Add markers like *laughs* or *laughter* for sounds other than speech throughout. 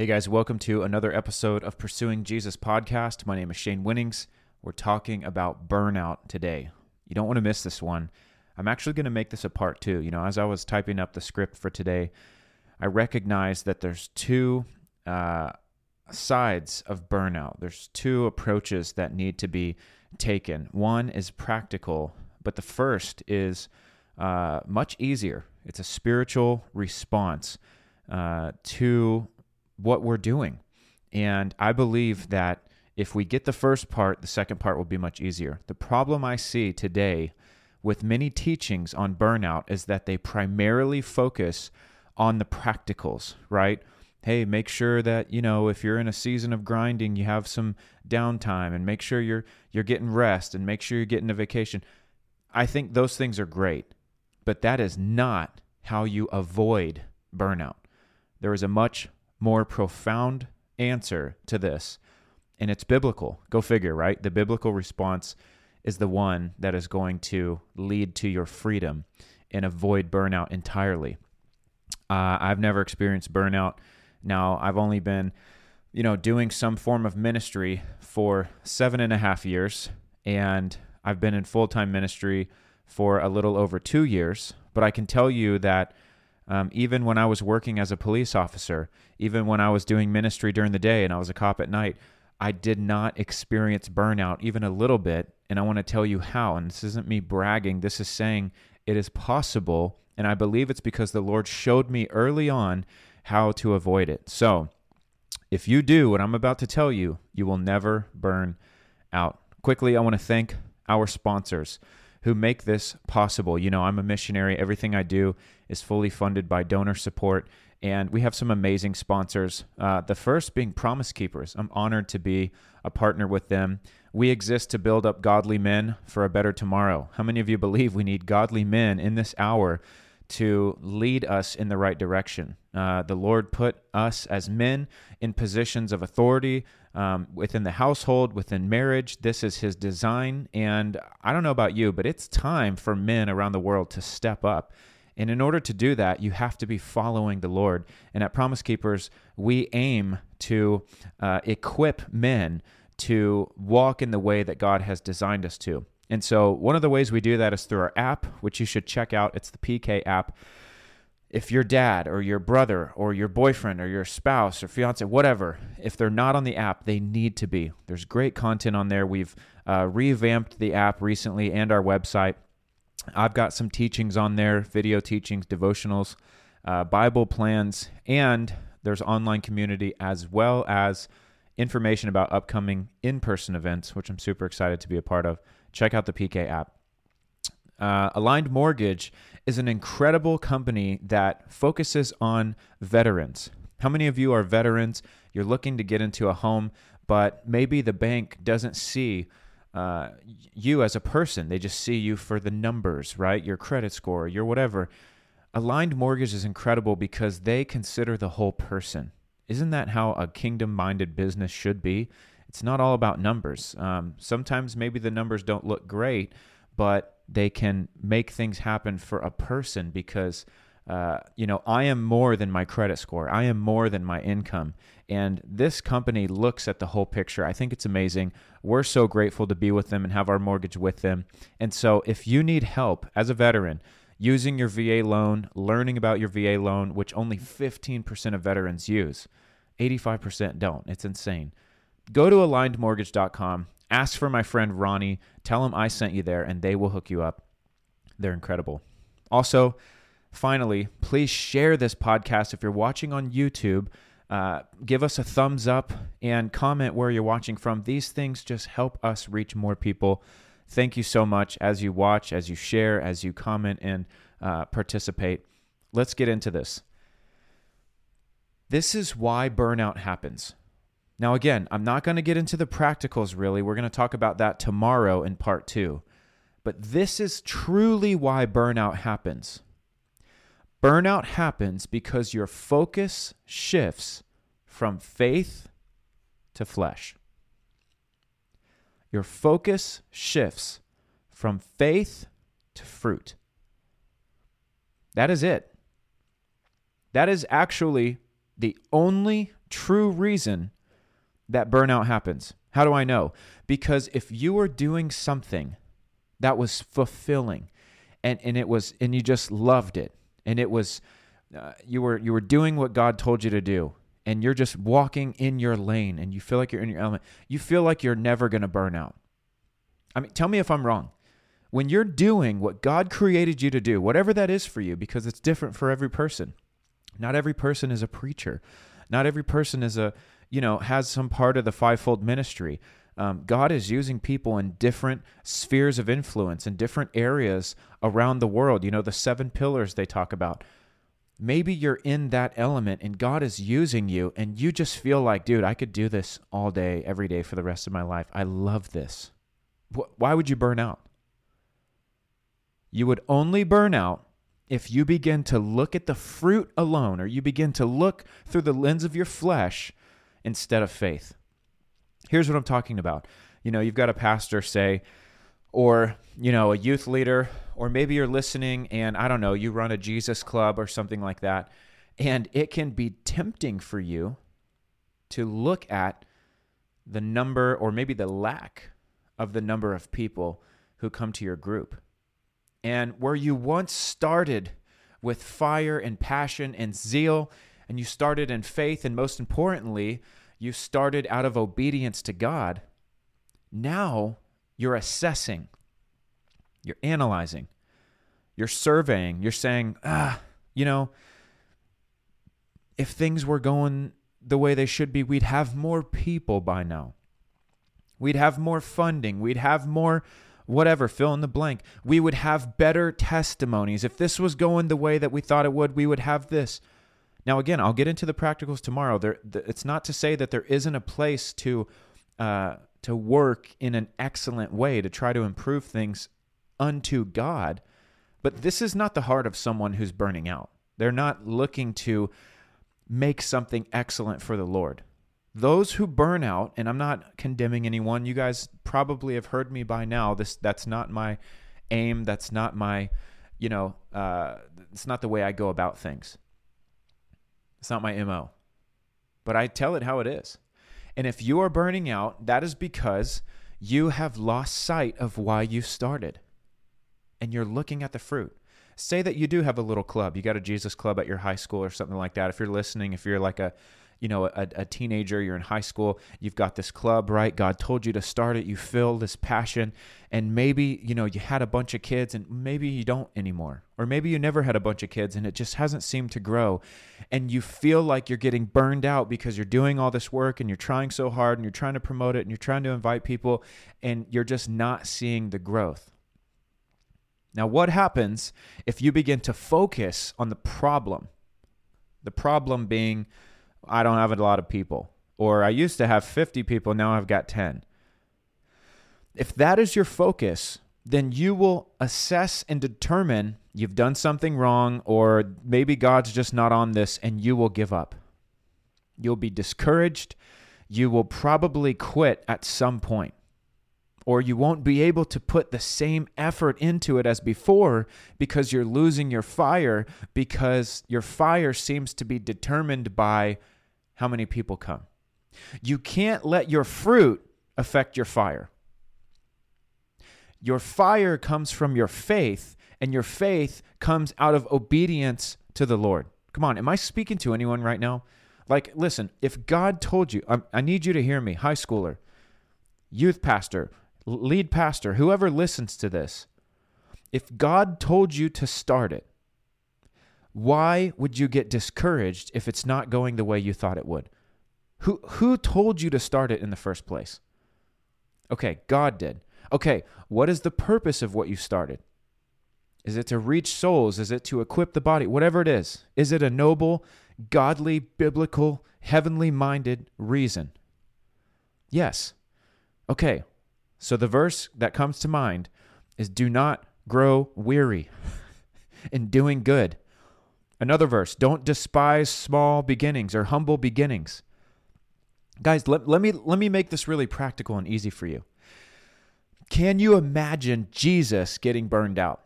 Hey guys, welcome to another episode of Pursuing Jesus podcast. My name is Shane Winnings. We're talking about burnout today. You don't want to miss this one. I'm actually going to make this a part two. You know, as I was typing up the script for today, I recognized that there's two uh, sides of burnout. There's two approaches that need to be taken. One is practical, but the first is uh, much easier. It's a spiritual response uh, to what we're doing. And I believe that if we get the first part, the second part will be much easier. The problem I see today with many teachings on burnout is that they primarily focus on the practicals, right? Hey, make sure that, you know, if you're in a season of grinding, you have some downtime and make sure you're you're getting rest and make sure you're getting a vacation. I think those things are great, but that is not how you avoid burnout. There is a much more profound answer to this, and it's biblical. Go figure, right? The biblical response is the one that is going to lead to your freedom and avoid burnout entirely. Uh, I've never experienced burnout. Now, I've only been, you know, doing some form of ministry for seven and a half years, and I've been in full time ministry for a little over two years. But I can tell you that um, even when I was working as a police officer, even when I was doing ministry during the day and I was a cop at night, I did not experience burnout even a little bit. And I want to tell you how. And this isn't me bragging, this is saying it is possible. And I believe it's because the Lord showed me early on how to avoid it. So if you do what I'm about to tell you, you will never burn out. Quickly, I want to thank our sponsors who make this possible. You know, I'm a missionary. Everything I do is fully funded by donor support. And we have some amazing sponsors. Uh, the first being Promise Keepers. I'm honored to be a partner with them. We exist to build up godly men for a better tomorrow. How many of you believe we need godly men in this hour to lead us in the right direction? Uh, the Lord put us as men in positions of authority um, within the household, within marriage. This is His design. And I don't know about you, but it's time for men around the world to step up and in order to do that, you have to be following the Lord. And at Promise Keepers, we aim to uh, equip men to walk in the way that God has designed us to. And so, one of the ways we do that is through our app, which you should check out. It's the PK app. If your dad or your brother or your boyfriend or your spouse or fiance, whatever, if they're not on the app, they need to be. There's great content on there. We've uh, revamped the app recently and our website. I've got some teachings on there video teachings, devotionals, uh, Bible plans, and there's online community as well as information about upcoming in person events, which I'm super excited to be a part of. Check out the PK app. Uh, Aligned Mortgage is an incredible company that focuses on veterans. How many of you are veterans? You're looking to get into a home, but maybe the bank doesn't see uh, you as a person. They just see you for the numbers, right? Your credit score, your whatever. Aligned Mortgage is incredible because they consider the whole person. Isn't that how a kingdom minded business should be? It's not all about numbers. Um, sometimes maybe the numbers don't look great, but they can make things happen for a person because uh, you know, I am more than my credit score. I am more than my income. And this company looks at the whole picture. I think it's amazing. We're so grateful to be with them and have our mortgage with them. And so, if you need help as a veteran, using your VA loan, learning about your VA loan, which only 15% of veterans use, 85% don't. It's insane. Go to alignedmortgage.com, ask for my friend Ronnie, tell him I sent you there, and they will hook you up. They're incredible. Also, Finally, please share this podcast if you're watching on YouTube. Uh, give us a thumbs up and comment where you're watching from. These things just help us reach more people. Thank you so much as you watch, as you share, as you comment and uh, participate. Let's get into this. This is why burnout happens. Now, again, I'm not going to get into the practicals really. We're going to talk about that tomorrow in part two. But this is truly why burnout happens. Burnout happens because your focus shifts from faith to flesh. Your focus shifts from faith to fruit. That is it. That is actually the only true reason that burnout happens. How do I know? Because if you were doing something that was fulfilling and, and it was and you just loved it and it was uh, you were you were doing what God told you to do. And you're just walking in your lane and you feel like you're in your element. You feel like you're never going to burn out. I mean tell me if I'm wrong. When you're doing what God created you to do whatever that is for you because it's different for every person. Not every person is a preacher. Not every person is a you know has some part of the fivefold ministry um, God is using people in different spheres of influence in different areas around the world. You know, the seven pillars they talk about. Maybe you're in that element and God is using you, and you just feel like, dude, I could do this all day, every day for the rest of my life. I love this. Why would you burn out? You would only burn out if you begin to look at the fruit alone, or you begin to look through the lens of your flesh instead of faith. Here's what I'm talking about. You know, you've got a pastor say, or, you know, a youth leader, or maybe you're listening and I don't know, you run a Jesus club or something like that. And it can be tempting for you to look at the number or maybe the lack of the number of people who come to your group. And where you once started with fire and passion and zeal, and you started in faith, and most importantly, you started out of obedience to God. Now you're assessing, you're analyzing, you're surveying, you're saying, ah, you know, if things were going the way they should be, we'd have more people by now. We'd have more funding. We'd have more whatever, fill in the blank. We would have better testimonies. If this was going the way that we thought it would, we would have this. Now, again, I'll get into the practicals tomorrow. There, it's not to say that there isn't a place to uh, to work in an excellent way to try to improve things unto God, but this is not the heart of someone who's burning out. They're not looking to make something excellent for the Lord. Those who burn out, and I'm not condemning anyone. You guys probably have heard me by now. This that's not my aim. That's not my, you know, uh, it's not the way I go about things. It's not my MO. But I tell it how it is. And if you are burning out, that is because you have lost sight of why you started. And you're looking at the fruit. Say that you do have a little club. You got a Jesus club at your high school or something like that. If you're listening, if you're like a you know a, a teenager you're in high school you've got this club right? God told you to start it. You feel this passion. And maybe you know you had a bunch of kids and maybe you don't anymore. Or maybe you never had a bunch of kids and it just hasn't seemed to grow. And you feel like you're getting burned out because you're doing all this work and you're trying so hard and you're trying to promote it and you're trying to invite people and you're just not seeing the growth. Now what happens if you begin to focus on the problem? The problem being I don't have a lot of people. Or I used to have 50 people, now I've got 10. If that is your focus, then you will assess and determine you've done something wrong, or maybe God's just not on this, and you will give up. You'll be discouraged. You will probably quit at some point or you won't be able to put the same effort into it as before because you're losing your fire because your fire seems to be determined by how many people come. You can't let your fruit affect your fire. Your fire comes from your faith, and your faith comes out of obedience to the Lord. Come on, am I speaking to anyone right now? Like, listen, if God told you, I, I need you to hear me, high schooler, youth pastor, lead pastor, whoever listens to this, if God told you to start it, why would you get discouraged if it's not going the way you thought it would? Who who told you to start it in the first place? Okay, God did. Okay, what is the purpose of what you started? Is it to reach souls? Is it to equip the body? Whatever it is. Is it a noble, godly, biblical, heavenly minded reason? Yes. Okay, so the verse that comes to mind is do not grow weary *laughs* in doing good. Another verse, don't despise small beginnings or humble beginnings. Guys, let, let me let me make this really practical and easy for you. Can you imagine Jesus getting burned out?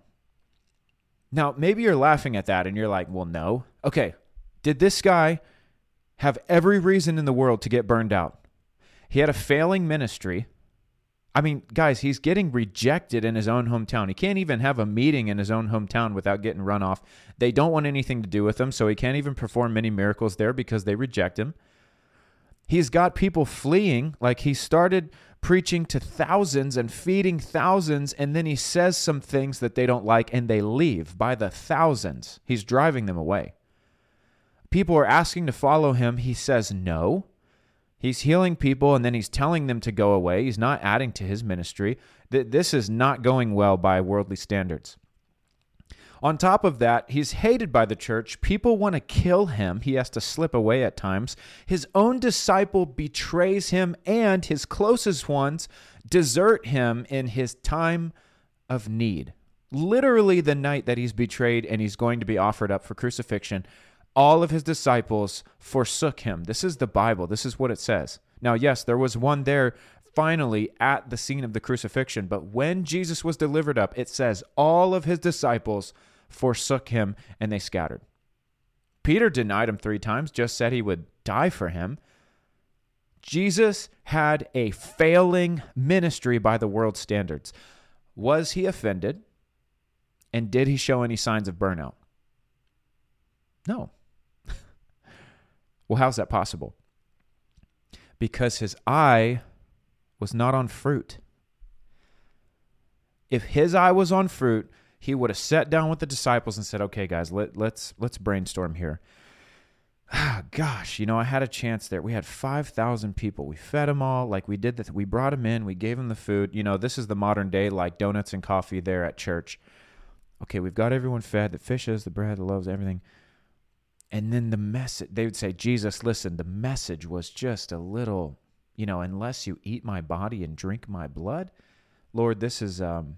Now, maybe you're laughing at that and you're like, "Well, no." Okay. Did this guy have every reason in the world to get burned out. He had a failing ministry. I mean, guys, he's getting rejected in his own hometown. He can't even have a meeting in his own hometown without getting run off. They don't want anything to do with him, so he can't even perform many miracles there because they reject him. He's got people fleeing. Like he started preaching to thousands and feeding thousands, and then he says some things that they don't like and they leave by the thousands. He's driving them away. People are asking to follow him. He says no. He's healing people and then he's telling them to go away. He's not adding to his ministry. This is not going well by worldly standards. On top of that, he's hated by the church. People want to kill him. He has to slip away at times. His own disciple betrays him, and his closest ones desert him in his time of need. Literally, the night that he's betrayed and he's going to be offered up for crucifixion, all of his disciples forsook him. This is the Bible. This is what it says. Now, yes, there was one there finally at the scene of the crucifixion, but when Jesus was delivered up, it says all of his disciples forsook him and they scattered. Peter denied him three times, just said he would die for him. Jesus had a failing ministry by the world standards. Was he offended? And did he show any signs of burnout? No. Well, how's that possible? Because his eye was not on fruit. If his eye was on fruit, he would have sat down with the disciples and said, "Okay, guys, let, let's let's brainstorm here." *sighs* Ah, gosh, you know, I had a chance there. We had 5,000 people. We fed them all. Like we did that. We brought them in. We gave them the food. You know, this is the modern day, like donuts and coffee there at church. Okay, we've got everyone fed the fishes, the bread, the loaves, everything. And then the message, they would say, Jesus, listen, the message was just a little, you know, unless you eat my body and drink my blood, Lord, this is, um,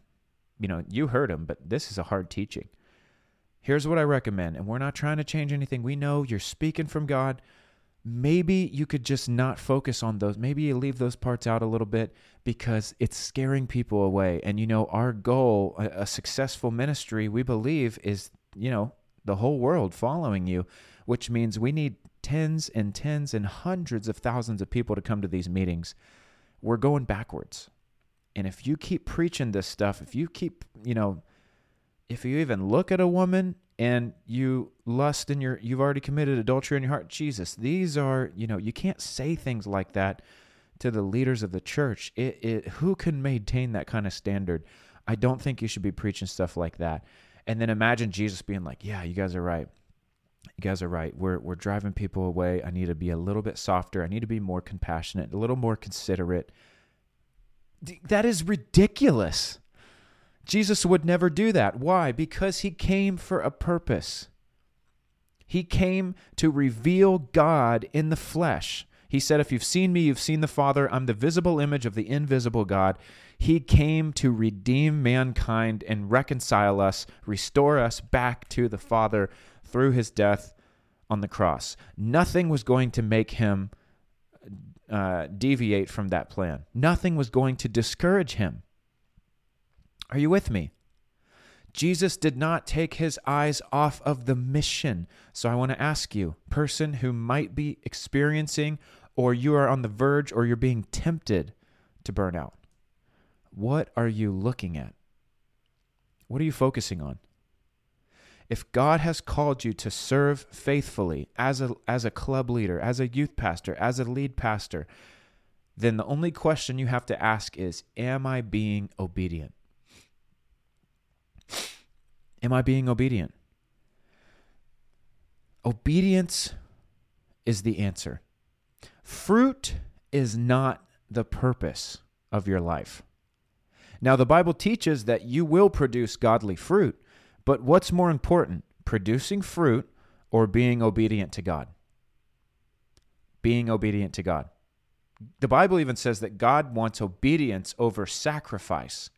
you know, you heard him, but this is a hard teaching. Here's what I recommend. And we're not trying to change anything. We know you're speaking from God. Maybe you could just not focus on those. Maybe you leave those parts out a little bit because it's scaring people away. And, you know, our goal, a, a successful ministry, we believe, is, you know, the whole world following you, which means we need tens and tens and hundreds of thousands of people to come to these meetings. We're going backwards. And if you keep preaching this stuff, if you keep, you know, if you even look at a woman and you lust in your you've already committed adultery in your heart, Jesus, these are, you know, you can't say things like that to the leaders of the church. It, it who can maintain that kind of standard? I don't think you should be preaching stuff like that. And then imagine Jesus being like, "Yeah, you guys are right. You guys are right. We're we're driving people away. I need to be a little bit softer. I need to be more compassionate, a little more considerate." That is ridiculous. Jesus would never do that. Why? Because he came for a purpose. He came to reveal God in the flesh. He said, If you've seen me, you've seen the Father. I'm the visible image of the invisible God. He came to redeem mankind and reconcile us, restore us back to the Father through his death on the cross. Nothing was going to make him uh, deviate from that plan, nothing was going to discourage him. Are you with me? Jesus did not take his eyes off of the mission. So I want to ask you, person who might be experiencing or you are on the verge or you're being tempted to burn out, what are you looking at? What are you focusing on? If God has called you to serve faithfully as a, as a club leader, as a youth pastor, as a lead pastor, then the only question you have to ask is Am I being obedient? Am I being obedient? Obedience is the answer. Fruit is not the purpose of your life. Now, the Bible teaches that you will produce godly fruit, but what's more important, producing fruit or being obedient to God? Being obedient to God. The Bible even says that God wants obedience over sacrifice.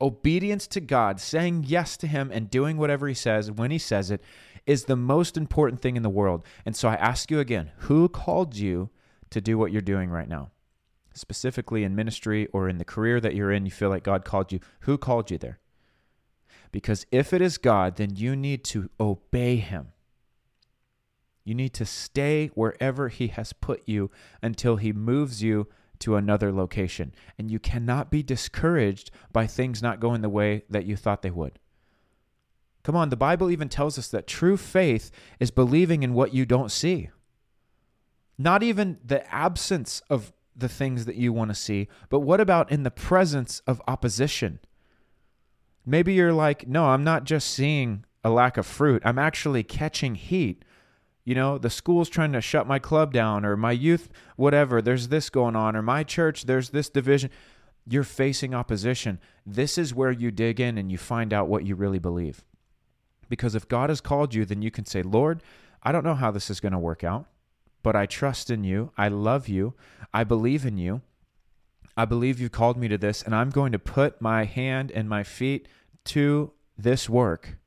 Obedience to God, saying yes to Him and doing whatever He says when He says it, is the most important thing in the world. And so I ask you again who called you to do what you're doing right now? Specifically in ministry or in the career that you're in, you feel like God called you, who called you there? Because if it is God, then you need to obey Him. You need to stay wherever He has put you until He moves you to another location. And you cannot be discouraged by things not going the way that you thought they would. Come on, the Bible even tells us that true faith is believing in what you don't see. Not even the absence of the things that you want to see, but what about in the presence of opposition? Maybe you're like, no, I'm not just seeing a lack of fruit, I'm actually catching heat. You know, the school's trying to shut my club down, or my youth, whatever, there's this going on, or my church, there's this division. You're facing opposition. This is where you dig in and you find out what you really believe. Because if God has called you, then you can say, Lord, I don't know how this is going to work out, but I trust in you. I love you. I believe in you. I believe you called me to this, and I'm going to put my hand and my feet to this work,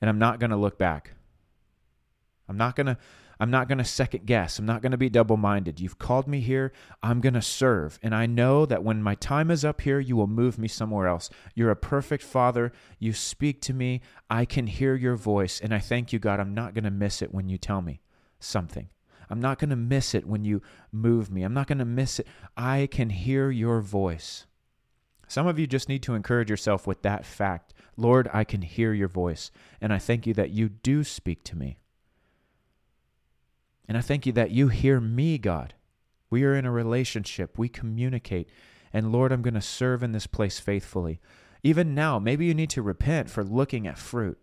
and I'm not going to look back. I'm not going to I'm not going to second guess. I'm not going to be double minded. You've called me here. I'm going to serve. And I know that when my time is up here, you will move me somewhere else. You're a perfect father. You speak to me. I can hear your voice. And I thank you, God. I'm not going to miss it when you tell me something. I'm not going to miss it when you move me. I'm not going to miss it. I can hear your voice. Some of you just need to encourage yourself with that fact. Lord, I can hear your voice. And I thank you that you do speak to me. And I thank you that you hear me, God. We are in a relationship, we communicate. And Lord, I'm going to serve in this place faithfully. Even now, maybe you need to repent for looking at fruit.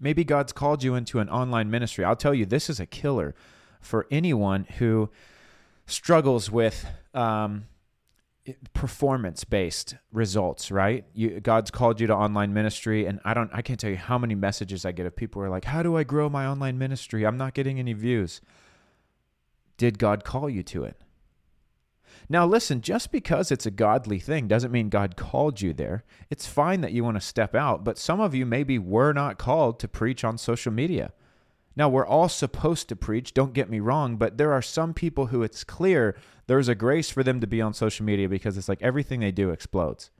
Maybe God's called you into an online ministry. I'll tell you, this is a killer for anyone who struggles with um, performance based results right? You, god's called you to online ministry and i don't i can't tell you how many messages i get of people who are like how do i grow my online ministry? I'm not getting any views. Did god call you to it now listen just because it's a godly thing doesn't mean god called you there it's fine that you want to step out but some of you maybe were not called to preach on social media now, we're all supposed to preach, don't get me wrong, but there are some people who it's clear there's a grace for them to be on social media because it's like everything they do explodes.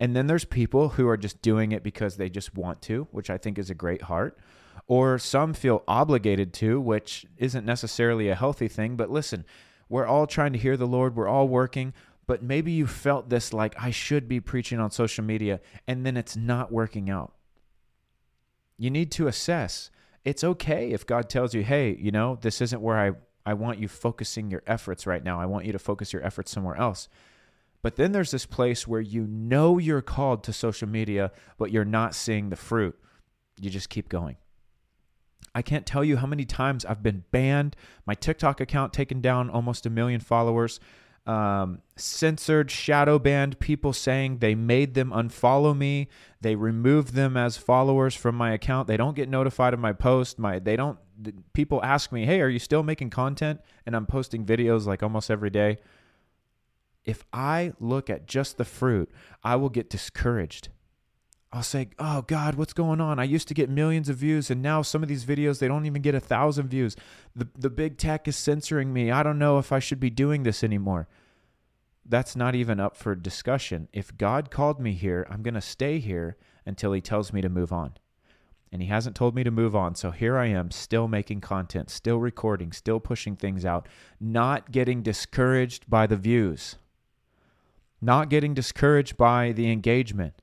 And then there's people who are just doing it because they just want to, which I think is a great heart. Or some feel obligated to, which isn't necessarily a healthy thing. But listen, we're all trying to hear the Lord, we're all working. But maybe you felt this like, I should be preaching on social media, and then it's not working out. You need to assess it's okay if God tells you, hey, you know, this isn't where I, I want you focusing your efforts right now. I want you to focus your efforts somewhere else. But then there's this place where you know you're called to social media, but you're not seeing the fruit. You just keep going. I can't tell you how many times I've been banned, my TikTok account taken down, almost a million followers um, censored, shadow banned people saying they made them unfollow me. They removed them as followers from my account. They don't get notified of my post. My they don't. People ask me, "Hey, are you still making content?" And I'm posting videos like almost every day. If I look at just the fruit, I will get discouraged. I'll say, "Oh God, what's going on? I used to get millions of views, and now some of these videos they don't even get a thousand views. The the big tech is censoring me. I don't know if I should be doing this anymore." That's not even up for discussion. If God called me here, I'm going to stay here until He tells me to move on. And He hasn't told me to move on, so here I am, still making content, still recording, still pushing things out, not getting discouraged by the views, not getting discouraged by the engagement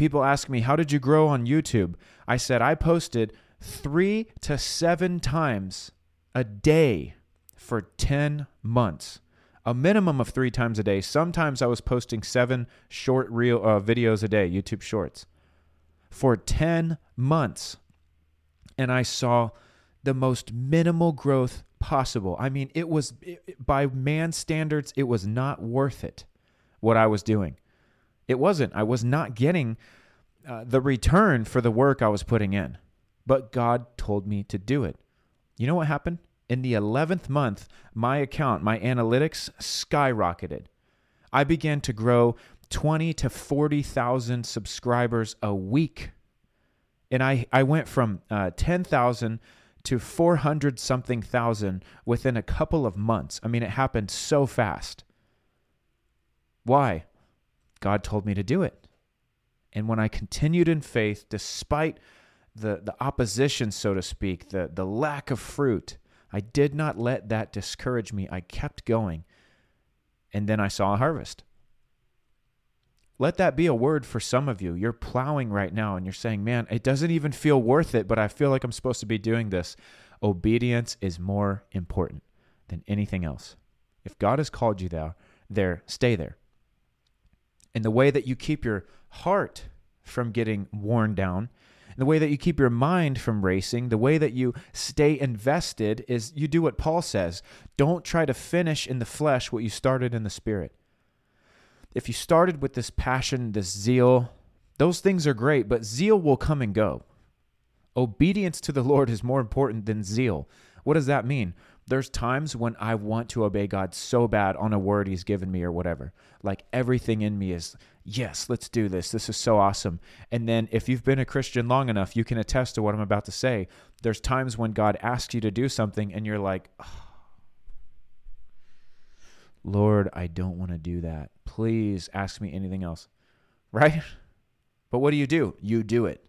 People ask me, How did you grow on YouTube? I said, I posted three to seven times a day for 10 months. A minimum of three times a day. Sometimes I was posting seven short uh, videos a day, YouTube Shorts, for 10 months. And I saw the most minimal growth possible. I mean, it was, it, by man standards, it was not worth it what I was doing. It wasn't. I was not getting uh, the return for the work I was putting in. But God told me to do it. You know what happened? In the 11th month, my account, my analytics skyrocketed. I began to grow 20 to 40,000 subscribers a week. And I, I went from uh, 10,000 to 400 something thousand within a couple of months. I mean, it happened so fast. Why? God told me to do it. And when I continued in faith, despite the, the opposition, so to speak, the, the lack of fruit, I did not let that discourage me. I kept going. And then I saw a harvest. Let that be a word for some of you. You're plowing right now and you're saying, man, it doesn't even feel worth it, but I feel like I'm supposed to be doing this. Obedience is more important than anything else. If God has called you there, there, stay there. And the way that you keep your heart from getting worn down, the way that you keep your mind from racing, the way that you stay invested is you do what Paul says. Don't try to finish in the flesh what you started in the spirit if you started with this passion, this zeal, those things are great, but zeal will come and go. Obedience to the Lord is more important than zeal. What does that mean? There's times when I want to obey God so bad on a word He's given me or whatever. Like everything in me is, yes, let's do this. This is so awesome. And then if you've been a Christian long enough, you can attest to what I'm about to say. There's times when God asks you to do something and you're like, Lord, I don't want to do that. Please ask me anything else. *laughs* Right? But what do you do? You do it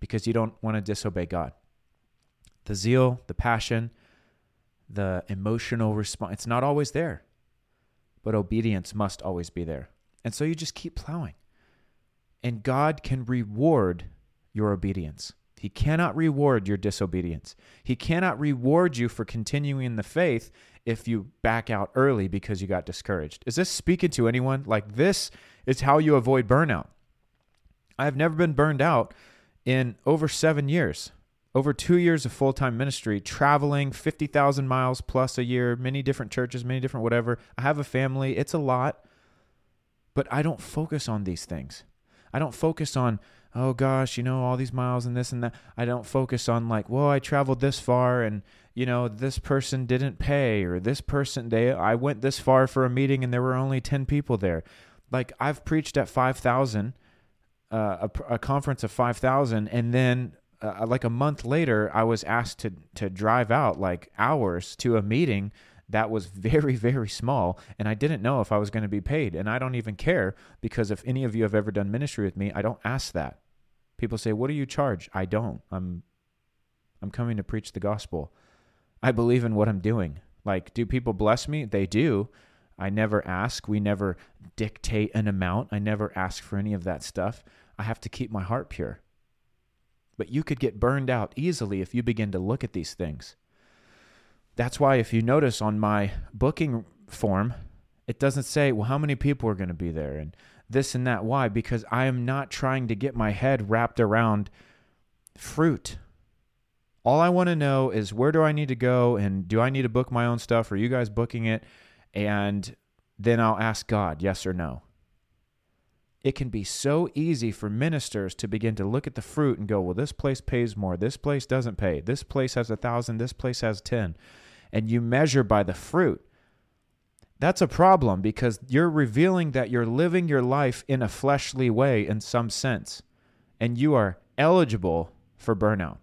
because you don't want to disobey God. The zeal, the passion, the emotional response, it's not always there. But obedience must always be there. And so you just keep plowing. And God can reward your obedience. He cannot reward your disobedience. He cannot reward you for continuing in the faith if you back out early because you got discouraged. Is this speaking to anyone? Like, this is how you avoid burnout. I have never been burned out in over seven years, over two years of full time ministry, traveling 50,000 miles plus a year, many different churches, many different whatever. I have a family, it's a lot, but I don't focus on these things. I don't focus on, oh gosh, you know, all these miles and this and that. I don't focus on, like, well, I traveled this far and you know this person didn't pay or this person they I went this far for a meeting and there were only 10 people there like I've preached at 5000 uh, a, a conference of 5000 and then uh, like a month later I was asked to to drive out like hours to a meeting that was very *laughs* very small and I didn't know if I was going to be paid and I don't even care because if any of you have ever done ministry with me I don't ask that people say what do you charge I don't I'm I'm coming to preach the gospel I believe in what I'm doing. Like, do people bless me? They do. I never ask. We never dictate an amount. I never ask for any of that stuff. I have to keep my heart pure. But you could get burned out easily if you begin to look at these things. That's why, if you notice on my booking form, it doesn't say, well, how many people are going to be there and this and that. Why? Because I am not trying to get my head wrapped around fruit. All I want to know is where do I need to go and do I need to book my own stuff or you guys booking it? And then I'll ask God, yes or no. It can be so easy for ministers to begin to look at the fruit and go, well, this place pays more. This place doesn't pay. This place has a thousand. This place has 10. And you measure by the fruit. That's a problem because you're revealing that you're living your life in a fleshly way in some sense, and you are eligible for burnout.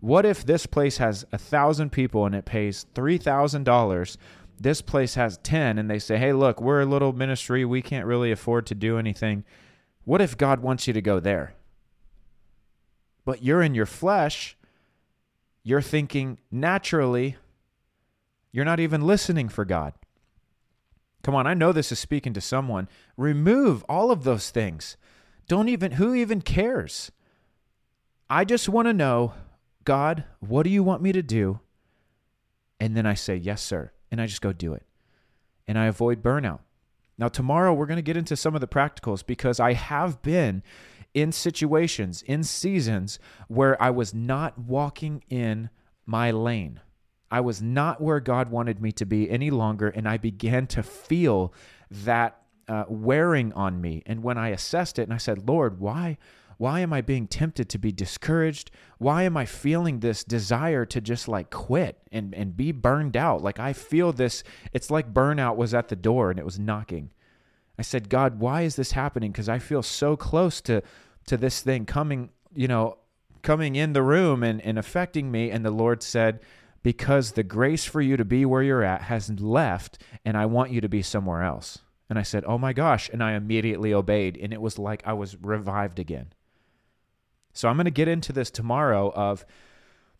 What if this place has a thousand people and it pays three thousand dollars? This place has ten, and they say, "Hey, look, we're a little ministry. We can't really afford to do anything." What if God wants you to go there? But you're in your flesh. You're thinking naturally. You're not even listening for God. Come on, I know this is speaking to someone. Remove all of those things. Don't even, who even cares? I just want to know God, what do you want me to do? And then I say, Yes, sir. And I just go do it. And I avoid burnout. Now, tomorrow we're going to get into some of the practicals because I have been in situations, in seasons where I was not walking in my lane. I was not where God wanted me to be any longer. And I began to feel that uh, wearing on me. And when I assessed it and I said, Lord, why? Why am I being tempted to be discouraged? Why am I feeling this desire to just like quit and, and be burned out? Like I feel this, it's like burnout was at the door and it was knocking. I said, God, why is this happening? Because I feel so close to to this thing coming, you know, coming in the room and, and affecting me. And the Lord said, Because the grace for you to be where you're at has left, and I want you to be somewhere else. And I said, Oh my gosh. And I immediately obeyed. And it was like I was revived again. So I'm going to get into this tomorrow of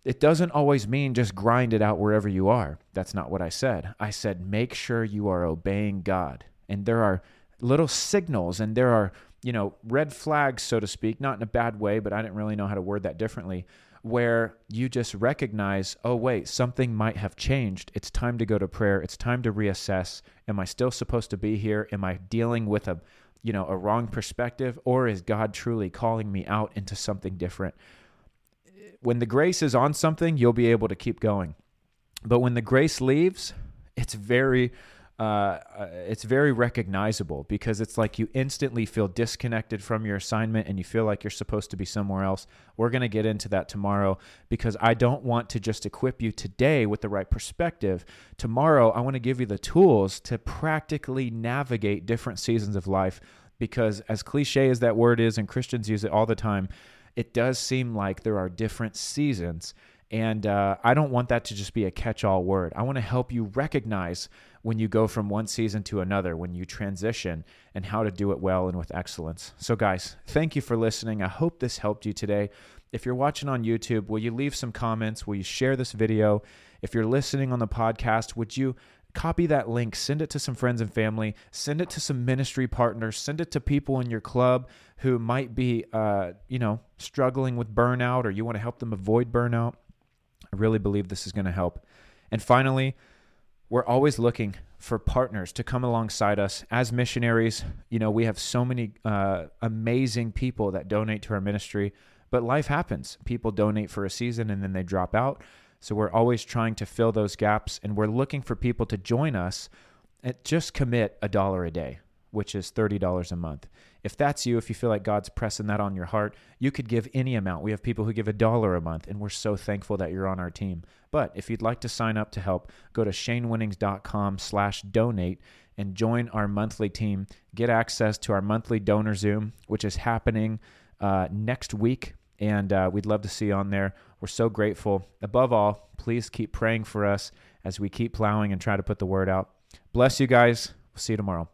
it doesn't always mean just grind it out wherever you are. That's not what I said. I said make sure you are obeying God. And there are little signals and there are, you know, red flags so to speak, not in a bad way, but I didn't really know how to word that differently, where you just recognize, "Oh wait, something might have changed. It's time to go to prayer. It's time to reassess. Am I still supposed to be here? Am I dealing with a you know, a wrong perspective, or is God truly calling me out into something different? When the grace is on something, you'll be able to keep going. But when the grace leaves, it's very uh, it's very recognizable because it's like you instantly feel disconnected from your assignment and you feel like you're supposed to be somewhere else. We're going to get into that tomorrow because I don't want to just equip you today with the right perspective. Tomorrow, I want to give you the tools to practically navigate different seasons of life because, as cliche as that word is, and Christians use it all the time, it does seem like there are different seasons. And uh, I don't want that to just be a catch all word. I want to help you recognize when you go from one season to another, when you transition, and how to do it well and with excellence. So, guys, thank you for listening. I hope this helped you today. If you're watching on YouTube, will you leave some comments? Will you share this video? If you're listening on the podcast, would you copy that link, send it to some friends and family, send it to some ministry partners, send it to people in your club who might be, uh, you know, struggling with burnout or you want to help them avoid burnout. I really believe this is going to help. And finally, we're always looking for partners to come alongside us as missionaries. You know, we have so many uh, amazing people that donate to our ministry, but life happens. People donate for a season and then they drop out. So we're always trying to fill those gaps and we're looking for people to join us and just commit a dollar a day, which is $30 a month. If that's you, if you feel like God's pressing that on your heart, you could give any amount. We have people who give a dollar a month, and we're so thankful that you're on our team. But if you'd like to sign up to help, go to shanewinnings.com slash donate and join our monthly team. Get access to our monthly donor Zoom, which is happening uh, next week. And uh, we'd love to see you on there. We're so grateful. Above all, please keep praying for us as we keep plowing and try to put the word out. Bless you guys. We'll see you tomorrow.